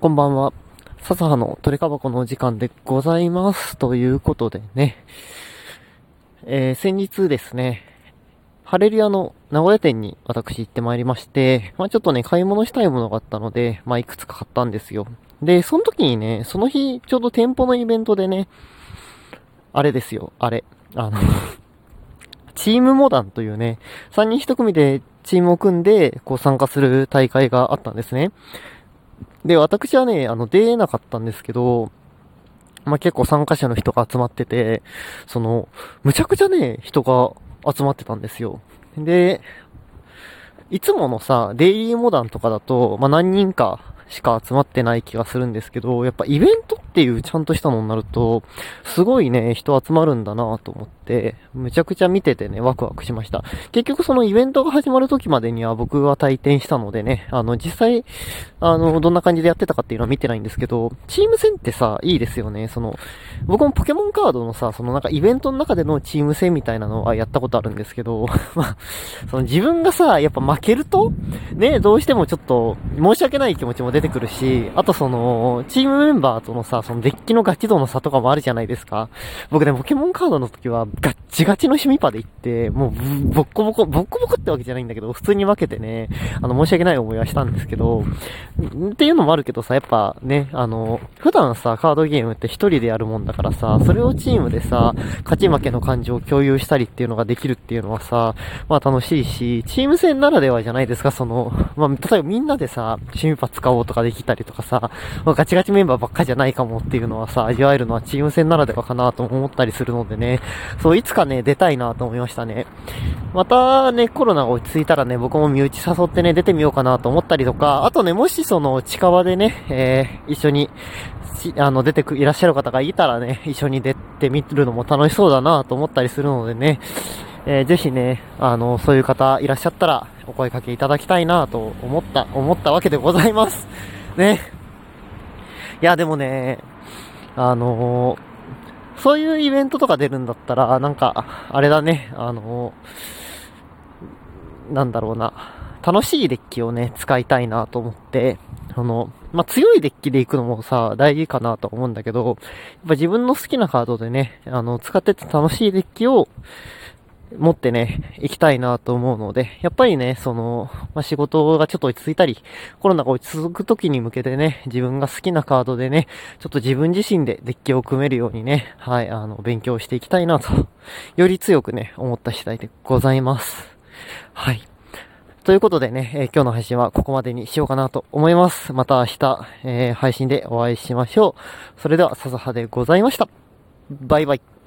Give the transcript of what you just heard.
こんばんは。笹葉の鳥かばこのお時間でございます。ということでね。えー、先日ですね、ハレルヤの名古屋店に私行ってまいりまして、まあちょっとね、買い物したいものがあったので、まあいくつか買ったんですよ。で、その時にね、その日、ちょうど店舗のイベントでね、あれですよ、あれ。あの チームモダンというね、3人1組でチームを組んで、こう参加する大会があったんですね。で、私はね、あの、出なかったんですけど、まあ、結構参加者の人が集まってて、その、むちゃくちゃね、人が集まってたんですよ。で、いつものさ、デイリーモダンとかだと、まあ、何人かしか集まってない気がするんですけど、やっぱイベントっていうちゃんとしたのになると、すごいね、人集まるんだなと思って、むちゃくちゃ見ててね、ワクワクしました。結局そのイベントが始まる時までには僕は退店したのでね、あの、実際、あの、どんな感じでやってたかっていうのは見てないんですけど、チーム戦ってさ、いいですよね。その、僕もポケモンカードのさ、そのなんかイベントの中でのチーム戦みたいなのはやったことあるんですけど、まあ、その自分がさ、やっぱ負けると、ね、どうしてもちょっと申し訳ない気持ちも出てくるし、あとその、チームメンバーとのさ、そのデッキのガチ度の差とかもあるじゃないですか。僕ね、ポケモンカードの時はガッチガチの趣味パで行って、もう、ボッコボコ、ボッコボコってわけじゃないんだけど、普通に負けてね、あの、申し訳ない思いはしたんですけど、っていうのもあるけどさ、やっぱね、あの、普段さ、カードゲームって一人でやるもんだからさ、それをチームでさ、勝ち負けの感情を共有したりっていうのができるっていうのはさ、まあ楽しいし、チーム戦ならではじゃないですか、その、まあ、例えばみんなでさ、趣味パ使おうとかできたりとかさ、まあ、ガチガチメンバーばっかじゃないかもっていうのはさ、味わえるのはチーム戦ならではかなと思ったりするのでね、そう、いつかね、出たいなと思いましたね。またね、コロナが落ち着いたらね、僕も身内誘ってね、出てみようかなと思ったりとか、あとね、もしその、近場でね、えー、一緒に、あの、出てく、いらっしゃる方がいたらね、一緒に出てみるのも楽しそうだなと思ったりするのでね、えー、ぜひね、あの、そういう方いらっしゃったら、お声かけいただきたいなと思った、思ったわけでございます。ね。いや、でもね、あのー、そういうイベントとか出るんだったら、なんか、あれだね、あのー、なんだろうな、楽しいデッキをね、使いたいなと思って、あの、まあ、強いデッキで行くのもさ、大事かなと思うんだけど、やっぱ自分の好きなカードでね、あの、使ってて楽しいデッキを、持ってね、行きたいなと思うので、やっぱりね、その、まあ、仕事がちょっと落ち着いたり、コロナが落ち着く時に向けてね、自分が好きなカードでね、ちょっと自分自身でデッキを組めるようにね、はい、あの、勉強していきたいなと、より強くね、思った次第でございます。はい。ということでね、えー、今日の配信はここまでにしようかなと思います。また明日、えー、配信でお会いしましょう。それでは、笹葉でございました。バイバイ。